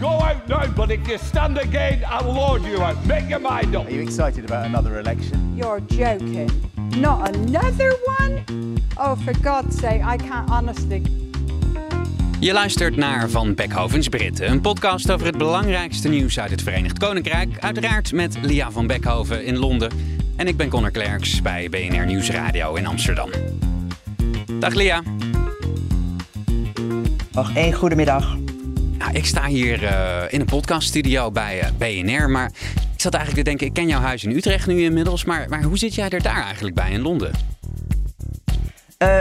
Go out, now. But if you stand again, I will order you out. Make your mind up. Are you excited about another election? You're joking. Not another one? Oh, for God's sake, I can't honestly. Je luistert naar Van Beckhovens Britten, een podcast over het belangrijkste nieuws uit het Verenigd Koninkrijk. Uiteraard met Lia van Beckhoven in Londen. En ik ben Connor Klerks bij BNR Nieuwsradio in Amsterdam. Dag Lia. Nog één goedemiddag. Nou, ik sta hier uh, in een podcaststudio bij uh, BNR, maar ik zat eigenlijk te denken, ik ken jouw huis in Utrecht nu inmiddels, maar, maar hoe zit jij er daar eigenlijk bij in Londen? Uh,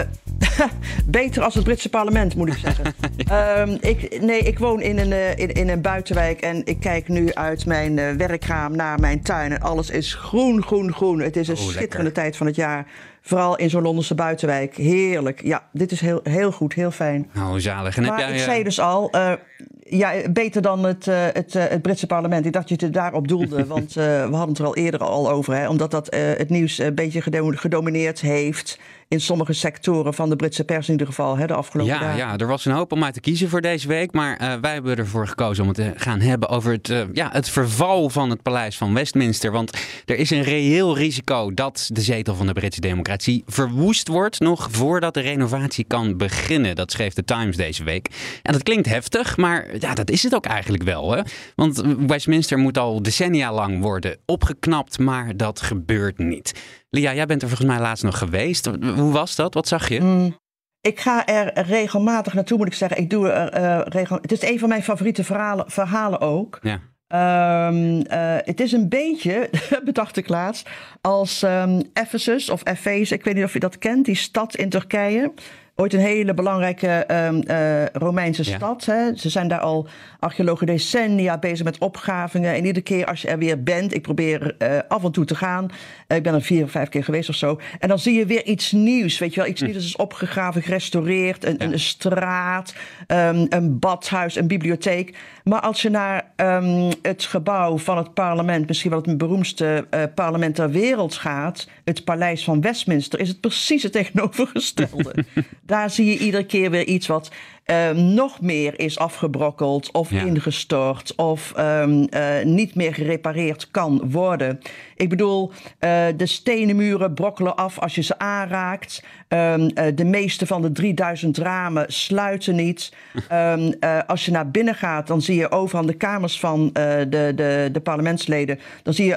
beter als het Britse parlement, moet ik zeggen. ja. um, ik, nee, ik woon in een, uh, in, in, een buitenwijk en ik kijk nu uit mijn uh, werkraam naar mijn tuin. En alles is groen, groen, groen. Het is een oh, schitterende lekker. tijd van het jaar. Vooral in zo'n Londense buitenwijk. Heerlijk. Ja, dit is heel, heel goed, heel fijn. Oh, zalig. En maar heb jij, ik zei dus al, uh, ja, beter dan het, uh, het, uh, het Britse parlement. Ik dacht dat je het daarop doelde, want we hadden het er al eerder al over. Hè, omdat dat het nieuws een beetje gedomineerd heeft in sommige sectoren van de Britse pers in ieder geval hè, de afgelopen ja, dagen. Ja, er was een hoop om uit te kiezen voor deze week. Maar uh, wij hebben ervoor gekozen om het te gaan hebben over het, uh, ja, het verval van het paleis van Westminster. Want er is een reëel risico dat de zetel van de Britse democratie verwoest wordt nog voordat de renovatie kan beginnen. Dat schreef de Times deze week. En dat klinkt heftig, maar ja, dat is het ook eigenlijk wel. Hè? Want Westminster moet al decennia lang worden opgeknapt, maar dat gebeurt niet. Lia, jij bent er volgens mij laatst nog geweest. Hoe was dat? Wat zag je? Mm, ik ga er regelmatig naartoe, moet ik zeggen. Ik doe er, uh, regel... Het is een van mijn favoriete verhalen, verhalen ook. Ja. Um, uh, het is een beetje, bedacht ik laatst, als um, Ephesus of Ephes, ik weet niet of je dat kent, die stad in Turkije. Ooit een hele belangrijke um, uh, Romeinse Ja. stad. Hè. Ze zijn daar al archeologen decennia bezig met opgravingen. En iedere keer als je er weer bent, ik probeer uh, af en toe te gaan. Uh, ik ben er vier of vijf keer geweest of zo. En dan zie je weer iets nieuws. Weet je wel, iets nieuws is opgegraven, gerestaureerd. Een, Ja. een straat, um, een badhuis, een bibliotheek. Maar als je naar um, het gebouw van het parlement, misschien wel het beroemdste parlement ter wereld gaat, het paleis van Westminster, is het precies het tegenovergestelde. Daar zie je iedere keer weer iets wat uh, nog meer is afgebrokkeld of Ja. ingestort of um, uh, niet meer gerepareerd kan worden. Ik bedoel, uh, de stenen muren brokkelen af als je ze aanraakt. Um, de meeste van de 3000 ramen sluiten niet. Als je naar binnen gaat, dan zie je overal de kamers van de, de, de parlementsleden. Dan zie je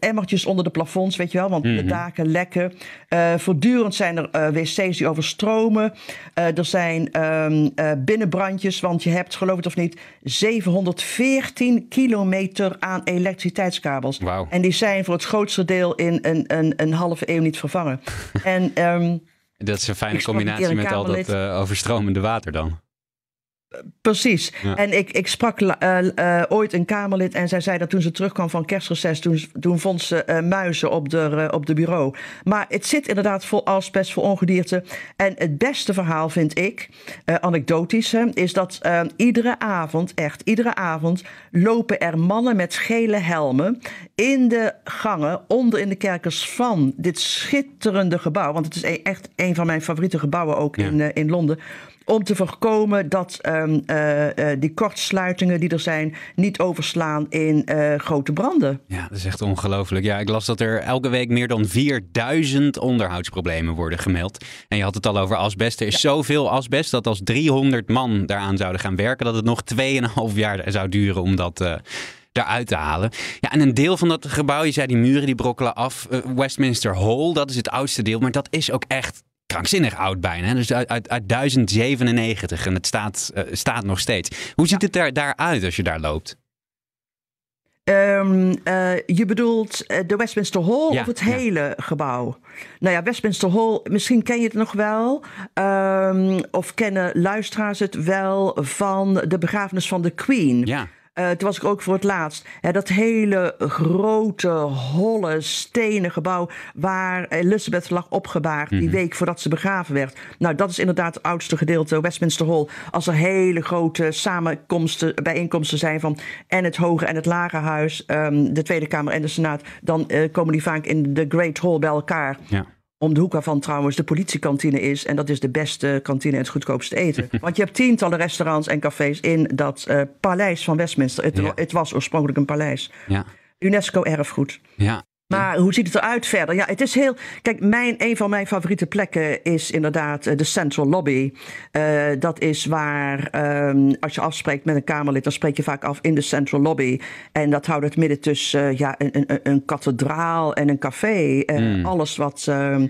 emmertjes onder de plafonds, weet je wel, want Mhm. de daken lekken. voortdurend zijn er wc's die overstromen. er zijn um, binnenbrandjes, want je hebt, geloof het of niet, 714 kilometer aan elektriciteitskabels. Wauw. En die zijn voor het grootste deel in een, een, een halve eeuw niet vervangen. en um, Dat is een fijne combinatie met al dat uh, overstromende water dan. Precies. Ja. En ik, ik sprak uh, uh, ooit een Kamerlid en zij zei dat toen ze terugkwam van kerstreces, toen, toen vond ze uh, muizen op de, op de bureau. Maar het zit inderdaad vol asbest, vol ongedierte. En het beste verhaal vind ik, anekdotisch, is dat iedere avond, echt iedere avond, lopen er mannen met gele helmen in de gangen, onder in de kerkers van dit schitterende gebouw. Want het is e echt een van mijn favoriete gebouwen ook Ja. in, in Londen om te voorkomen dat um, uh, uh, die kortsluitingen die er zijn niet overslaan in uh, grote branden. Ja, dat is echt ongelooflijk. Ja, ik las dat er elke week meer dan 4000 onderhoudsproblemen worden gemeld. En je had het al over asbest. Er is ja. zoveel asbest dat als 300 man daaraan zouden gaan werken, dat het nog 2,5 jaar zou duren om dat eruit te halen. Ja, en een deel van dat gebouw, je zei die muren die brokkelen af. Uh, Westminster Hall, dat is het oudste deel, maar dat is ook echt krankzinnig oud bijna. Hè? Dus uit, uit, uit 1097 en het staat, uh, staat nog steeds. Hoe ziet het er daaruit als je daar loopt? Um, uh, je bedoelt uh, de Westminster Hall Ja, of het ja. hele gebouw? Nou ja, Westminster Hall, misschien ken je het nog wel. Um, of kennen luisteraars het wel van de begrafenis van de Queen. Ja. Uh, toen was ik ook voor het laatst. Hè, dat hele grote, holle, stenen gebouw waar Elizabeth lag opgebaard die Mhm. week voordat ze begraven werd. Nou, dat is inderdaad het oudste gedeelte, Westminster Hall. Als er hele grote samenkomsten, bijeenkomsten zijn van en het Hoge en het Lage Huis, ehm, de Tweede Kamer en de Senaat, dan eh, komen die vaak in de Great Hall bij elkaar. Ja. Om de hoek waarvan trouwens de politiekantine is. En dat is de beste kantine en het goedkoopste eten. Want je hebt tientallen restaurants en cafés in dat eh, paleis van Westminster. Het, Ja. het was oorspronkelijk een paleis. Ja. UNESCO-erfgoed. Ja. Maar hoe ziet het eruit verder? Ja, het is heel. Kijk, mijn, een van mijn favoriete plekken is inderdaad eh, de Central Lobby. Eh, dat is waar, ehm, als je afspreekt met een Kamerlid, dan spreek je vaak af in de Central Lobby. En dat houdt het midden tussen eh, ja, een, een, een kathedraal en een café. Eh, Alles wat. ehm,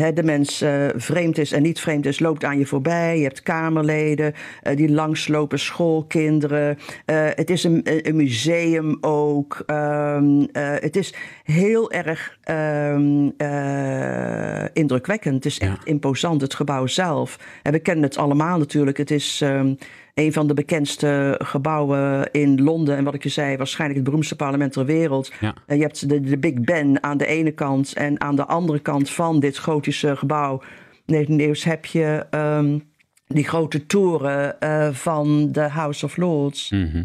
hè, de mens eh, vreemd is en niet vreemd is, loopt aan je voorbij. Je hebt Kamerleden eh, die langslopen, schoolkinderen. Eh, het is een, een museum ook. Ehm, eh, het is heel erg ehm, eh, indrukwekkend. Het is echt imposant, het gebouw zelf. En we kennen het allemaal natuurlijk. Het is ehm, een van de bekendste gebouwen in Londen. En wat ik je zei, waarschijnlijk het beroemdste parlement ter wereld. Ja. Eh, je hebt de, de Big Ben aan de ene kant. En aan de andere kant van dit gotische gebouw. Nieuws heb je ehm, die grote toren eh, van de House of Lords. Mhm.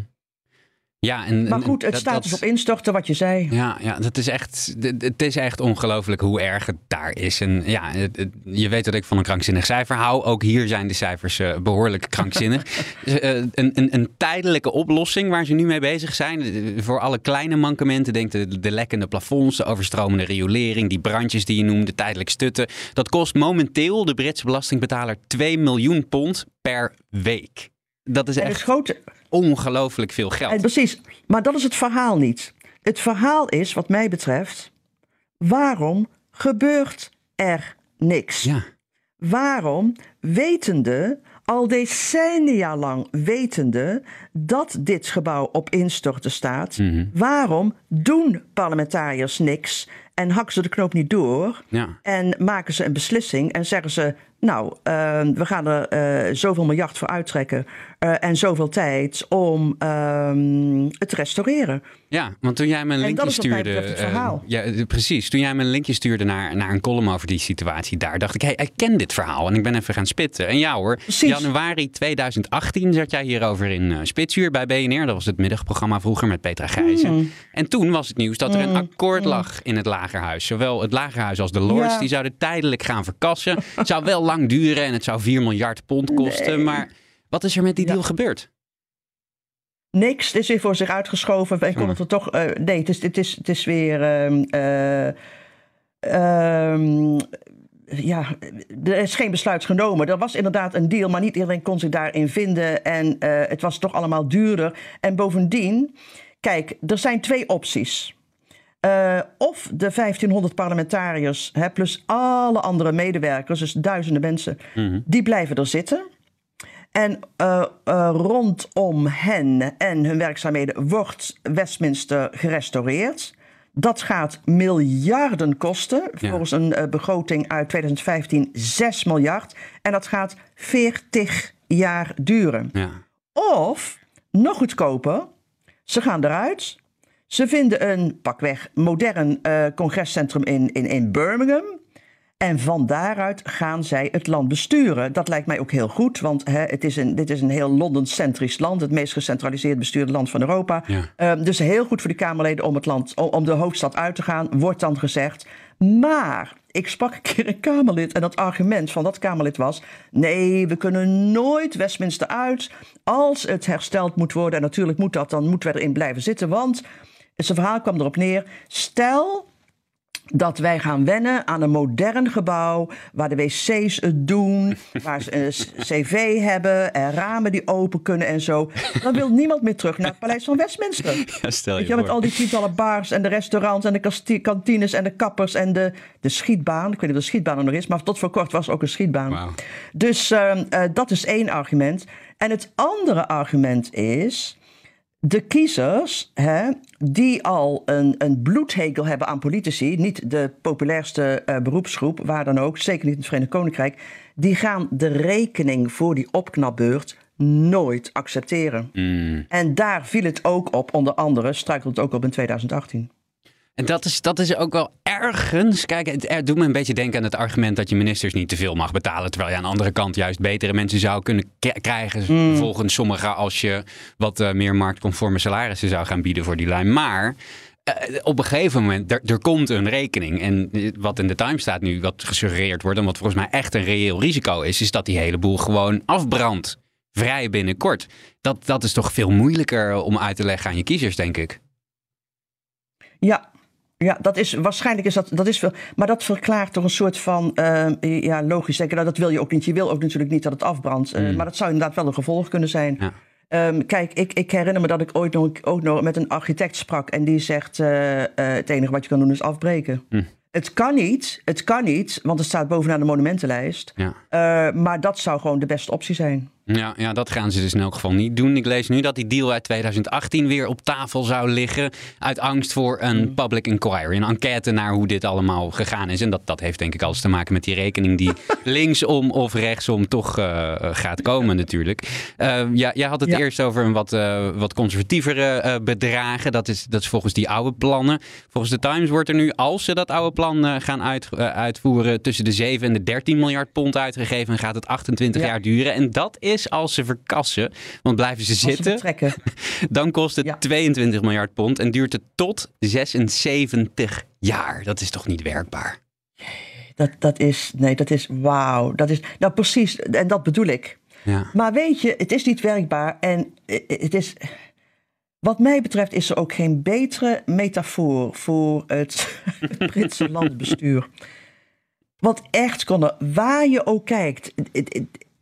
Ja, en, Maar goed, het dat- staat dat- dus op instorten, wat je zei. Ja, ja dat is echt, het- is echt ongelooflijk hoe erg het daar is. En ja, het- het- je weet dat ik van een krankzinnig cijfer hou. Ook hier zijn de cijfers eh, behoorlijk krankzinnig. Dus, eh, een, een, een tijdelijke oplossing waar ze nu mee bezig zijn. Voor alle kleine mankementen. Denk de, de lekkende plafonds, de overstromende riolering, die brandjes die je noemde, tijdelijk stutten. Dat kost momenteel de Britse belastingbetaler 2 miljoen pond per week. Dat is En echt grote, ongelooflijk veel en geld. precies, maar dat is het verhaal niet. Het verhaal is, wat mij betreft, waarom gebeurt er niks? Ja, Waarom, wetende, al decennia lang wetende dat dit gebouw op instorten staat, Mhm. waarom doen parlementariërs niks en hakken ze de knoop niet door ja. en maken ze een beslissing en zeggen ze, nou, eh, we gaan er eh, zoveel miljard voor uittrekken eh, en zoveel tijd om ehm, het te restaureren. Ja, want toen jij me een En linkje stuurde. het eh, verhaal. ja, precies. Toen jij me een linkje stuurde naar, naar een column over die situatie daar, dacht ik, hé, hey, ik ken dit verhaal. En ik ben even gaan spitten. En ja hoor, Precies. januari 2018 zat jij hierover in Spitsuur bij BNR. Dat was het middagprogramma vroeger met Petra Gijzen. Hmm. En toen was het nieuws dat er een akkoord lag in het Lagerhuis. Zowel het Lagerhuis als de Lords, Ja. die zouden tijdelijk gaan verkassen. Het zou wel lang duren en het zou 4 miljard pond kosten. Maar wat is er met die Ja. deal gebeurd? Niks, het is weer voor zich uitgeschoven. Wij konden het er toch. eh, nee, het is, het, is, het is weer. ehm, eh, ehm, ja, er is geen besluit genomen. Er was inderdaad een deal, maar niet iedereen kon zich daarin vinden. En eh, het was toch allemaal duurder. En bovendien, kijk, er zijn twee opties. Eh, of de 1500 parlementariërs, hè, plus alle andere medewerkers, dus duizenden mensen, die blijven er zitten. En eh, eh, rondom hen en hun werkzaamheden wordt Westminster gerestaureerd. Dat gaat miljarden kosten. Ja. Volgens een begroting uit 2015 6 miljard. En dat gaat 40 jaar duren. Ja. Of, nog goedkoper, ze gaan eruit. Ze vinden een, pakweg, modern eh, congrescentrum in, in, in Birmingham. En van daaruit gaan zij het land besturen. Dat lijkt mij ook heel goed, want hè, het is een, dit is een heel Londen-centrisch land. Het meest gecentraliseerd bestuurde land van Europa. Ja. Ehm, dus heel goed voor de Kamerleden om, het land, om, om de hoofdstad uit te gaan, wordt dan gezegd. Maar ik sprak een keer een Kamerlid en dat argument van dat Kamerlid was... nee, we kunnen nooit Westminster uit als het hersteld moet worden. En natuurlijk moet dat, dan moeten we erin blijven zitten. Want zijn verhaal kwam erop neer, stel dat wij gaan wennen aan een modern gebouw waar de wc's het doen, waar ze een s- cv hebben en ramen die open kunnen en zo. Dan wil niemand meer terug naar het paleis van Westminster. Ja, stel je je, met al die tientallen bars en de restaurants en de kantines en de kappers en de, de schietbaan. Ik weet niet of de schietbaan er nog is, maar tot voor kort was er ook een schietbaan. Dus ehm, eh, dat is één argument. En het andere argument is. De kiezers, hè, die al een, een bloedhekel hebben aan politici, niet de populairste eh, beroepsgroep, waar dan ook, zeker niet in het Verenigd Koninkrijk, die gaan de rekening voor die opknapbeurt nooit accepteren. Mm. En daar viel het ook op, onder andere struikelde het ook op in 2018. En dat is, dat is ook wel ergens. Kijk, het, doet me een beetje denken aan het argument dat je ministers niet te veel mag betalen. Terwijl je aan de andere kant juist betere mensen zou kunnen krijgen. Mm. Volgens sommigen, als je wat eh, meer marktconforme salarissen zou gaan bieden voor die lijn. Maar. eh, op een gegeven moment, er, er komt een rekening. En eh, wat in de Times staat nu, wat gesuggereerd wordt, en wat volgens mij echt een reëel risico is, is dat die hele boel gewoon afbrandt. Vrij binnenkort. Dat, dat is toch veel moeilijker om uit te leggen aan je kiezers, denk ik. Ja, ja, dat is waarschijnlijk is dat, dat is veel. Maar dat verklaart toch een soort van eh, ja, logisch denken. Nou, dat wil je ook niet. Je wil ook natuurlijk niet dat het afbrandt. Eh, Maar dat zou inderdaad wel een gevolg kunnen zijn. Ja. Ehm, kijk, ik, ik herinner me dat ik ooit nog, ook nog met een architect sprak. En die zegt: eh, het enige wat je kan doen is afbreken. Het kan niet, het kan niet, want het staat bovenaan de monumentenlijst. Ja. Maar dat zou gewoon de beste optie zijn. Ja, ja, dat gaan ze dus in elk geval niet doen. Ik lees nu dat die deal uit 2018 weer op tafel zou liggen. Uit angst voor een public inquiry. Een enquête naar hoe dit allemaal gegaan is. En dat, dat heeft denk ik alles te maken met die rekening die linksom of rechtsom toch eh, gaat komen natuurlijk. Eh, ja, jij had het Ja. eerst over een wat, eh, wat conservatievere bedragen. Dat is, dat is volgens die oude plannen. Volgens de Times wordt er nu, als ze dat oude plan gaan uit, uitvoeren... tussen de 7 en de 13 miljard pond uitgegeven. En gaat het 28 Ja. jaar duren. En dat is als ze verkassen. Want blijven ze Als zitten, dan kost het Ja. 22 miljard pond. En duurt het tot 76 jaar. Dat is toch niet werkbaar? Dat, dat is, nee, dat is wauw. Dat is, nou precies, en dat bedoel ik. Ja. Maar weet je, het is niet werkbaar en eh, het is. Wat mij betreft is er ook geen betere metafoor voor het, het Britse landbestuur. Want echt, Conor, waar je ook kijkt,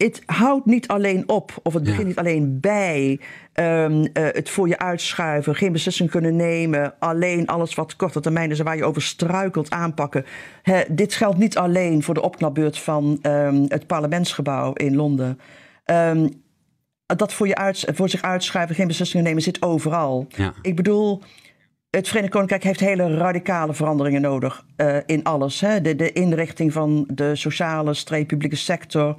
het, houdt niet alleen op, of het begint Ja. niet alleen bij ehm, eh, het voor je uitschuiven, geen beslissing kunnen nemen, alleen alles wat korte termijn is en waar je over struikelt aanpakken. Dit geldt niet alleen voor de opknapbeurt van ehm, het parlementsgebouw in Londen. Ehm, dat voor, je uit, voor zich uitschuiven, geen beslissingen nemen, zit overal. Ja. Ik bedoel, het Verenigd Koninkrijk heeft hele radicale veranderingen nodig eh, in alles. Hè? De, de inrichting van de sociale, streep-publieke sector.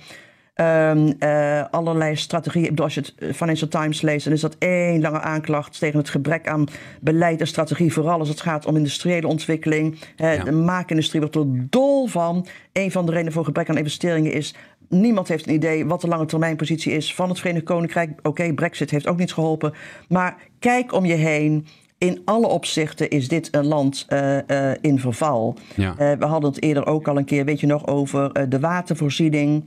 Ehm, eh, allerlei strategieën. Ik bedoel, als je het eh, Financial Times leest, dan is dat één lange aanklacht tegen het gebrek aan beleid en strategie. Vooral als het gaat om industriële ontwikkeling. Ja. De maakindustrie wordt er dol van. Een van de redenen voor gebrek aan investeringen is. Niemand heeft een idee wat de lange termijn positie is van het Verenigd Koninkrijk. Oké, Brexit heeft ook niet geholpen. Maar kijk om je heen. In alle opzichten is dit een land eh, in verval. Ja. We hadden het eerder ook al een keer, weet je nog, over de watervoorziening.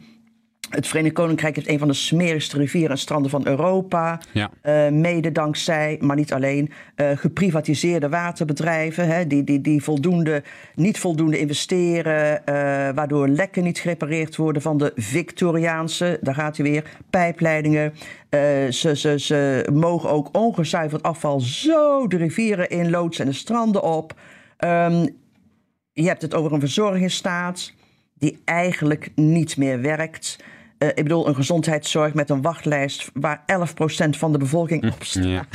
Het Verenigd Koninkrijk heeft een van de smerigste rivieren en stranden van Europa. Ja. Eh, mede dankzij, maar niet alleen, eh, geprivatiseerde waterbedrijven. Hè, die, die, die voldoende, niet voldoende investeren. eh, waardoor lekken niet gerepareerd worden van de Victoriaanse, daar gaat hij weer, pijpleidingen. Ze, ze, ze mogen ook ongezuiverd afval zo de rivieren inloodsen en de stranden op. Ehm, je hebt het over een verzorgingsstaat die eigenlijk niet meer werkt. Eh, ik bedoel, een gezondheidszorg met een wachtlijst waar 11% van de bevolking op staat. Ja.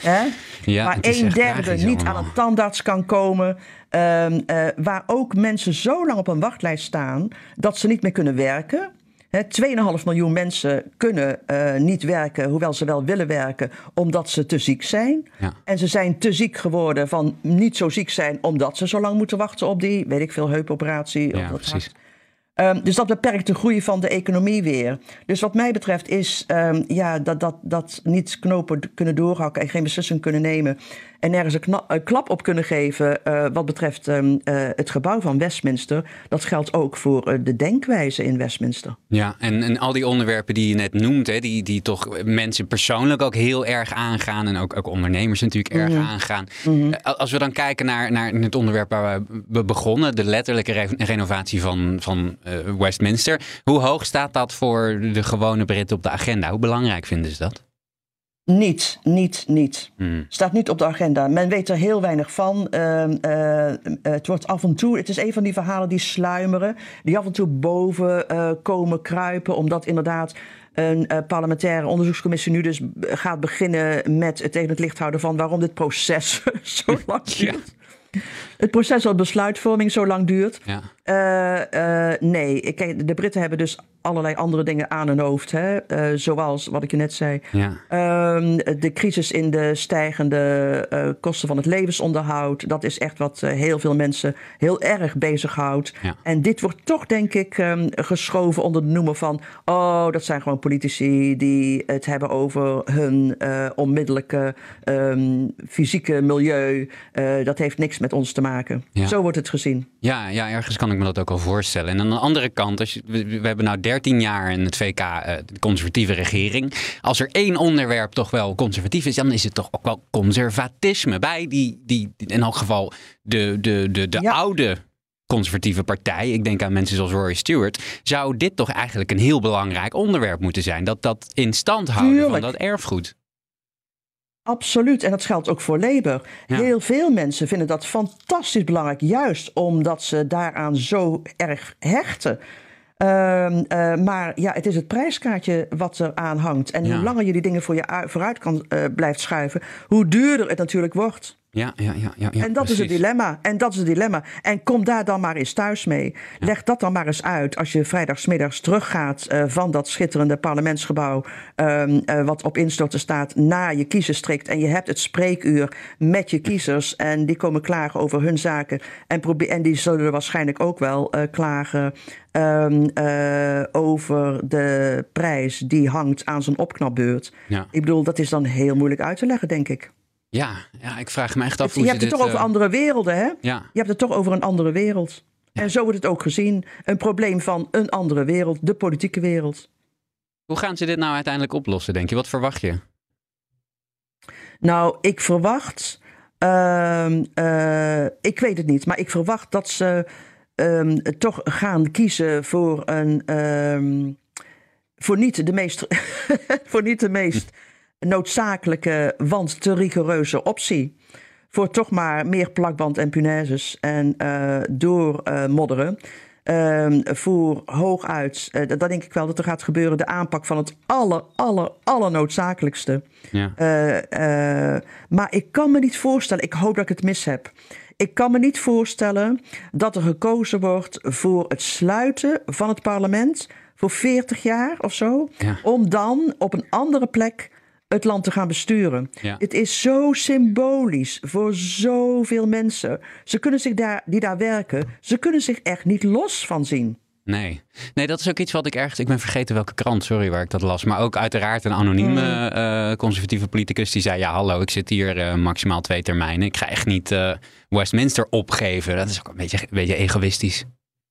Hè? Ja, waar een derde niet aan een tandarts kan komen. Ehm, eh, waar ook mensen zo lang op een wachtlijst staan dat ze niet meer kunnen werken. Hè, 2,5 miljoen mensen kunnen eh, niet werken, hoewel ze wel willen werken, omdat ze te ziek zijn. Ja. En ze zijn te ziek geworden van niet zo ziek zijn, omdat ze zo lang moeten wachten op die, weet ik veel, heupoperatie. of Ja, dat precies. hart. Ehm, dus dat beperkt de groei van de economie weer. Dus wat mij betreft is ehm, ja, dat, dat, dat niet knopen kunnen doorhakken en geen beslissing kunnen nemen. En ergens een, klap op kunnen geven eh, wat betreft ehm, eh, het gebouw van Westminster. Dat geldt ook voor eh, de denkwijze in Westminster. Ja, en, en al die onderwerpen die je net noemt, hè, die, die toch mensen persoonlijk ook heel erg aangaan. En ook, ook ondernemers natuurlijk erg aangaan. Eh, Als we dan kijken naar, naar het onderwerp waar we begonnen, de letterlijke re- renovatie van, van Westminster. Hoe hoog staat dat voor de gewone Britten op de agenda? Hoe belangrijk vinden ze dat? Niet, niet, niet. Hmm. Staat niet op de agenda. Men weet er heel weinig van. Ehm, eh, het wordt af en toe, het is een van die verhalen die sluimeren, die af en toe boven eh, komen kruipen, omdat inderdaad een eh, parlementaire onderzoekscommissie nu dus gaat beginnen met het tegen het licht houden van waarom dit proces zo lang duurt. Het proces van besluitvorming zo lang duurt. Ja. Uh, nee, ik, de Britten hebben dus allerlei andere dingen aan hun hoofd. Hè? Uh, zoals wat ik je net zei. Ja. Uh, de crisis in de stijgende kosten van het levensonderhoud. Dat is echt wat heel veel mensen heel erg bezighoudt. Ja. En dit wordt toch, denk ik, um, geschoven onder de noemer van. Oh, dat zijn gewoon politici die het hebben over hun onmiddellijke um, fysieke milieu. dat heeft niks met ons te maken. Ja. Zo wordt het gezien. Ja, ja, ergens kan ik me dat ook wel voorstellen. En aan de andere kant, als je, we, we hebben nou 13 jaar in het VK uh, de conservatieve regering. Als er één onderwerp toch wel conservatief is, dan is het toch ook wel conservatisme bij die, die in elk geval de, de, de, de Ja. oude conservatieve partij, ik denk aan mensen zoals Rory Stewart, zou dit toch eigenlijk een heel belangrijk onderwerp moeten zijn. Dat dat in stand houden van dat erfgoed. Absoluut, en dat geldt ook voor Labour. Ja. Heel veel mensen vinden dat fantastisch belangrijk, juist omdat ze daaraan zo erg hechten. Ehm, eh, maar ja, het is het prijskaartje wat er aan hangt. En Ja. hoe langer je die dingen voor je ui- vooruit kan eh, blijft schuiven, hoe duurder het natuurlijk wordt. Ja, ja, ja. ja, ja en dat is het dilemma. En dat is het dilemma. En kom daar dan maar eens thuis mee. Leg dat dan maar eens uit als je vrijdagsmiddags teruggaat eh, van dat schitterende parlementsgebouw. ehm, eh, wat op instorten staat naar je kiezerstrikt. En je hebt het spreekuur met je kiezers. En die komen klagen over hun zaken. En, en die zullen waarschijnlijk ook wel eh, klagen. ehm, eh, over de prijs die hangt aan zo'n opknapbeurt. Ja. Ik bedoel, dat is dan heel moeilijk uit te leggen, denk ik. Ja, ja, ik vraag me echt af Het- hoe je hebt het dit, toch over eh, andere werelden, hè? Ja, Je hebt het toch over een andere wereld. En zo wordt het ook gezien. Een probleem van een andere wereld, de politieke wereld. hoe gaan ze dit nou uiteindelijk oplossen, denk je? Wat verwacht je? Nou, ik verwacht. ehm, eh, ik weet het niet, maar ik verwacht dat ze ehm, toch gaan kiezen voor een. ehm, voor niet de meest. voor niet de meest noodzakelijke, want te rigoureuze optie. Voor toch maar meer plakband en punaises en eh door eh, modderen. Ehm, voor hooguit, eh, dat denk ik wel dat er gaat gebeuren, de aanpak van het aller, aller, allernoodzakelijkste. Ja. Eh, eh, maar ik kan me niet voorstellen, ik hoop dat ik het mis heb. Ik kan me niet voorstellen dat er gekozen wordt voor het sluiten van het parlement voor 40 jaar of zo. Ja. Om dan op een andere plek het land te gaan besturen. Ja. Het is zo symbolisch voor zoveel mensen. Ze kunnen zich daar, die daar werken, ze kunnen zich echt niet los van zien. Nee. nee, dat is ook iets wat ik ergens... Ik ben vergeten welke krant, sorry, waar ik dat las. Maar ook uiteraard een anonieme Mm. eh, conservatieve politicus die zei... ja, hallo, ik zit hier eh, maximaal twee termijnen. Ik ga echt niet eh, Westminster opgeven. Dat is ook een beetje, een beetje egoïstisch.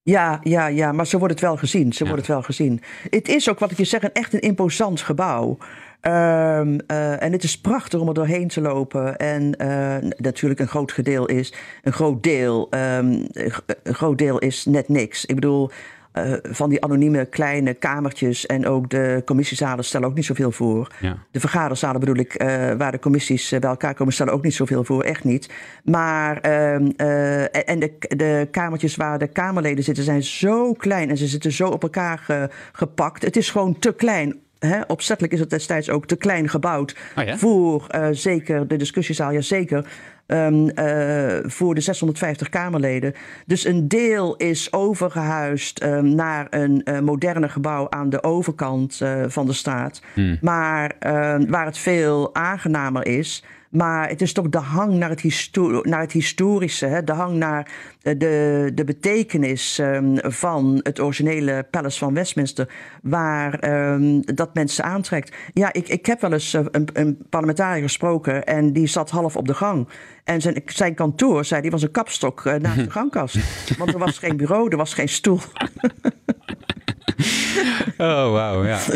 Ja, ja, ja, maar zo wordt het wel gezien. Ja. wordt het wel gezien. Het is ook, wat ik je zeg, een echt een imposant gebouw. Ehm, eh, en het is prachtig om er doorheen te lopen. En eh, natuurlijk een groot gedeel is, een groot deel, ehm, een groot deel is net niks. Ik bedoel, eh, van die anonieme kleine kamertjes en ook de commissiezalen stellen ook niet zoveel voor. Ja. De vergaderzalen bedoel ik, waar de commissies bij elkaar komen, stellen ook niet zoveel voor, echt niet. Maar, ehm, eh, en- en de, de kamertjes waar de Kamerleden zitten zijn zo klein en ze zitten zo op elkaar ge- gepakt. Het is gewoon te klein. Hè? Opzettelijk is het destijds ook te klein gebouwd Oh ja? voor eh, zeker de discussiezaal, ja zeker. Ehm, eh, voor de 650 Kamerleden. Dus een deel is overgehuisd ehm, naar een eh, moderne gebouw aan de overkant eh, van de straat. Maar ehm, waar het veel aangenamer is. Maar het is toch de hang naar het, histo- naar het historische, hè? de hang naar de, de betekenis van het originele Palace van Westminster, waar dat mensen aantrekt. Ja, ik, ik heb wel eens een, een parlementariër gesproken en die zat half op de gang. En zijn, zijn kantoor, zei die was een kapstok eh, naast de gangkast. Want er was geen bureau, er was geen stoel. Oh, wauw, ja.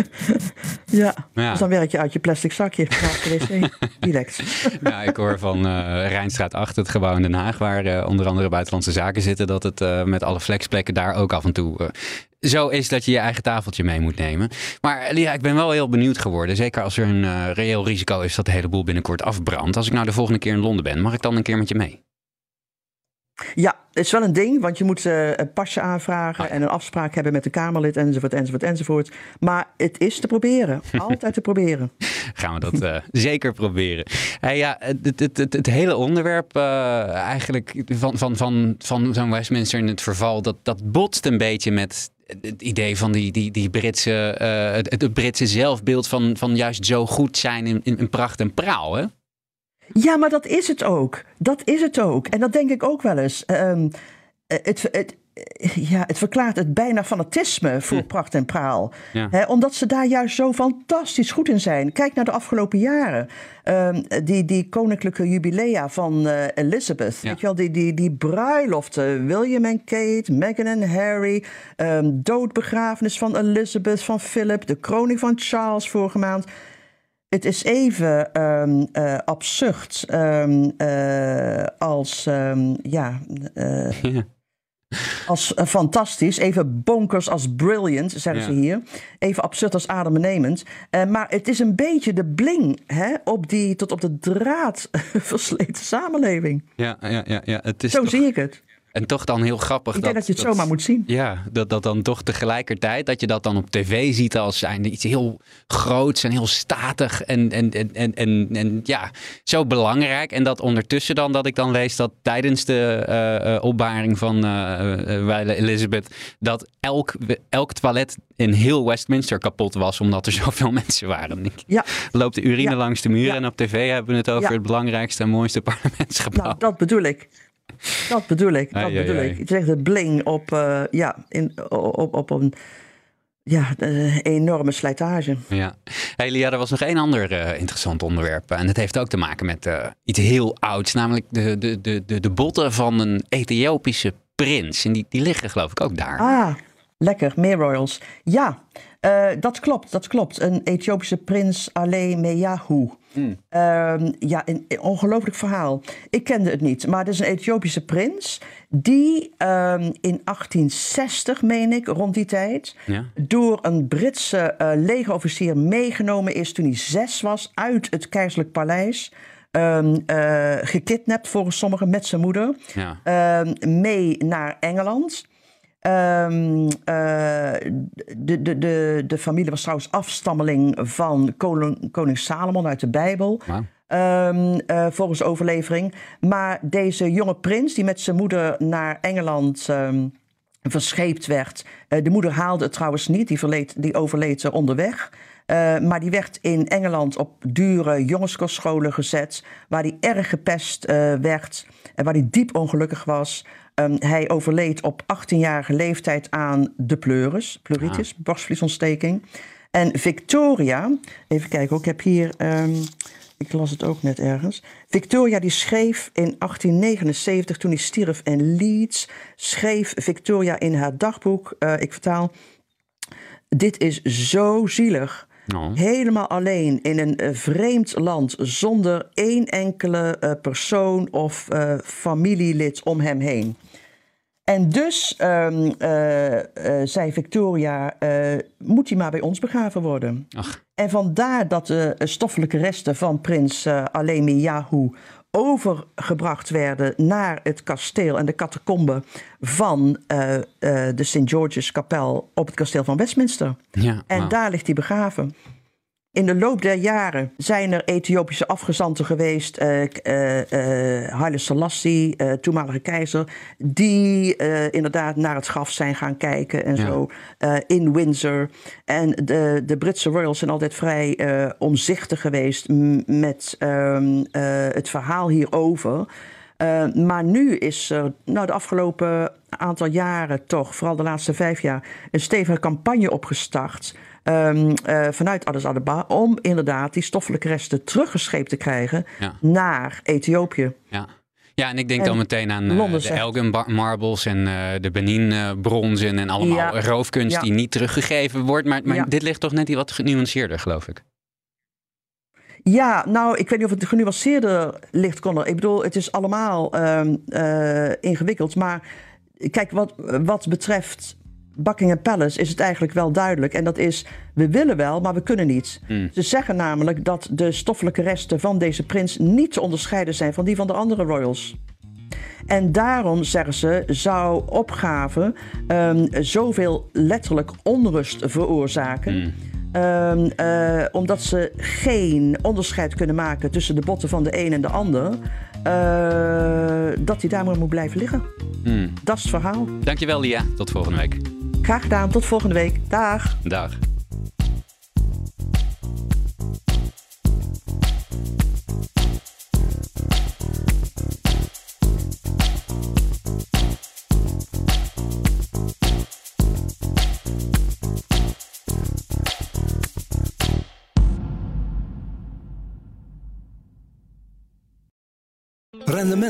Ja, Ja. dus dan werk je uit je plastic zakje naast de wc. Direct. ja, ik hoor van eh Rijnstraat 8, het gebouw in Den Haag, waar eh, onder andere buitenlandse zaken zitten, dat het eh, met alle flexplekken daar ook af en toe zo is dat je je eigen tafeltje mee moet nemen. Maar ja, ik ben wel heel benieuwd geworden. Zeker als er een reëel risico is dat de hele boel binnenkort afbrandt. Als ik nou de volgende keer in Londen ben, mag ik dan een keer met je mee? Ja, het is wel een ding, want je moet uh, een pasje aanvragen en een afspraak hebben met de Kamerlid enzovoort, enzovoort, enzovoort. Maar het is te proberen, altijd te proberen. Gaan we dat uh, zeker proberen. Hey, ja, het, het, het, het, hele onderwerp uh, eigenlijk van, van, van, van zo'n Westminster in het verval, dat, dat botst een beetje met het idee van die, die, die Britse, het, het Britse zelfbeeld van, van juist zo goed zijn in, in, in pracht en praal, hè? Ja, maar dat is het ook. Dat is het ook. En dat denk ik ook wel eens. Um, het, het, ja, het verklaart het bijna fanatisme voor pracht en praal. Ja. omdat ze daar juist zo fantastisch goed in zijn. Kijk naar de afgelopen jaren. Um, die, die koninklijke jubilea van uh, Elizabeth. Ja. Weet je wel, die, die, die bruiloften. William en Kate, Meghan en Harry. Um, doodbegrafenis van Elizabeth, van Philip. De kroning van Charles vorige maand het is even um, uh, absurd um, uh, als, um, ja, uh, ja, als fantastisch. Even bonkers als brilliant, zeggen ja. ze hier. Even absurd als adembenemend. maar het is een beetje de bling hè, op die tot op de draad versleten samenleving. Ja, ja, ja. ja. Het is Zo toch... zie ik het. En toch dan heel grappig. Ik denk dat, dat je het zomaar moet zien. Ja, dat, dat dan toch tegelijkertijd, dat je dat dan op tv ziet als zijnde iets heel groots en heel statig en, en, en, en, en, en ja, zo belangrijk. En dat ondertussen dan, dat ik dan lees dat tijdens de uh, uh, opbaring van uh, Elizabeth, dat elk, elk toilet in heel Westminster kapot was, omdat er zoveel mensen waren. Ja. Loopt de urine ja. langs de muren ja. en op tv hebben we het over het belangrijkste en mooiste parlementsgebouw. Nou, dat bedoel ik. Dat bedoel ik, dat ai, bedoel ai, ai. ik. Het is echt een bling op, uh, ja, in, op, op een ja, uh, enorme slijtage. Ja. Hey Lia, er was nog één ander uh, interessant onderwerp. En het heeft ook te maken met uh, iets heel ouds. Namelijk de, de, de, de, de botten van een Ethiopische prins. En die, die liggen geloof ik ook daar. Ah, lekker. Meer royals. Ja, uh, dat klopt, dat klopt. Een Ethiopische prins Ale Meyahu. Mm. Uh, ja, een, een, ongelooflijk verhaal. Ik kende het niet, maar het is een Ethiopische prins die um, in 1860, meen ik, rond die tijd, ja. door een Britse uh, legerofficier meegenomen is toen hij zes was uit het keizerlijk paleis. Um, gekidnapt volgens sommigen met zijn moeder. Ja. Mee naar Engeland. Um, uh, de, de, de, de familie was trouwens afstammeling van koning, koning Salomon uit de Bijbel. Wow. Um, uh, volgens overlevering. Maar deze jonge prins, die met zijn moeder naar Engeland um, verscheept werd. Uh, de moeder haalde het trouwens niet, die, verleed, die overleed onderweg. Uh, maar die werd in Engeland op dure jongenskostscholen gezet. Waar hij erg gepest werd. En waar hij diep ongelukkig was. Um, hij overleed op 18-jarige leeftijd aan de pleuris, pleuritis, ah. borstvliesontsteking. En Victoria, even kijken, ik heb hier, um, ik las het ook net ergens. Victoria die schreef in 1879, toen hij stierf in Leeds, schreef Victoria in haar dagboek, uh, ik vertaal, dit is zo zielig. Oh. Helemaal alleen in een uh, vreemd land, zonder één enkele uh, persoon of uh, familielid om hem heen. En dus um, zei Victoria, moet hij maar bij ons begraven worden. Ach. En vandaar dat de stoffelijke resten van prins Alemi Yahoo overgebracht werden naar het kasteel en de catacombe van uh, uh, de St. George's kapel op het kasteel van Westminster. Ja, en wow. daar ligt hij begraven. In de loop der jaren zijn er Ethiopische afgezanten geweest, uh, uh, uh, Haile Selassie, toenmalige keizer, die inderdaad naar het graf zijn gaan kijken en ja. zo in Windsor. En de, de Britse royals zijn altijd vrij omzichtig geweest met ehm, het verhaal hierover. maar nu is er nou, de afgelopen aantal jaren toch, vooral de laatste vijf jaar, een stevige campagne opgestart um, uh, vanuit Addis Ababa om inderdaad die stoffelijke resten teruggescheept te krijgen ja. naar Ethiopië. Ja. Ja, en ik denk en dan meteen aan uh, de Elgin Marbles en uh, de Benin bronzen en allemaal ja. roofkunst ja. die niet teruggegeven wordt. Maar, maar dit ligt toch net iets wat genuanceerder, geloof ik. Ja, nou, ik weet niet of het genuanceerder ligt, Connor. Ik bedoel, het is allemaal um, uh, ingewikkeld. Maar kijk, wat, wat betreft Buckingham Palace is het eigenlijk wel duidelijk. En dat is, we willen wel, maar we kunnen niet. Mm. Ze zeggen namelijk dat de stoffelijke resten van deze prins niet te onderscheiden zijn van die van de andere royals. En daarom, zeggen ze, zou opgave um, zoveel letterlijk onrust veroorzaken. Hmm. Um, uh, omdat ze geen onderscheid kunnen maken tussen de botten van de een en de ander. Uh, dat hij daar maar moet blijven liggen. Hmm. Dat is het verhaal. Dankjewel, Lia. Tot volgende week. Graag gedaan. Tot volgende week. Dag. Dag.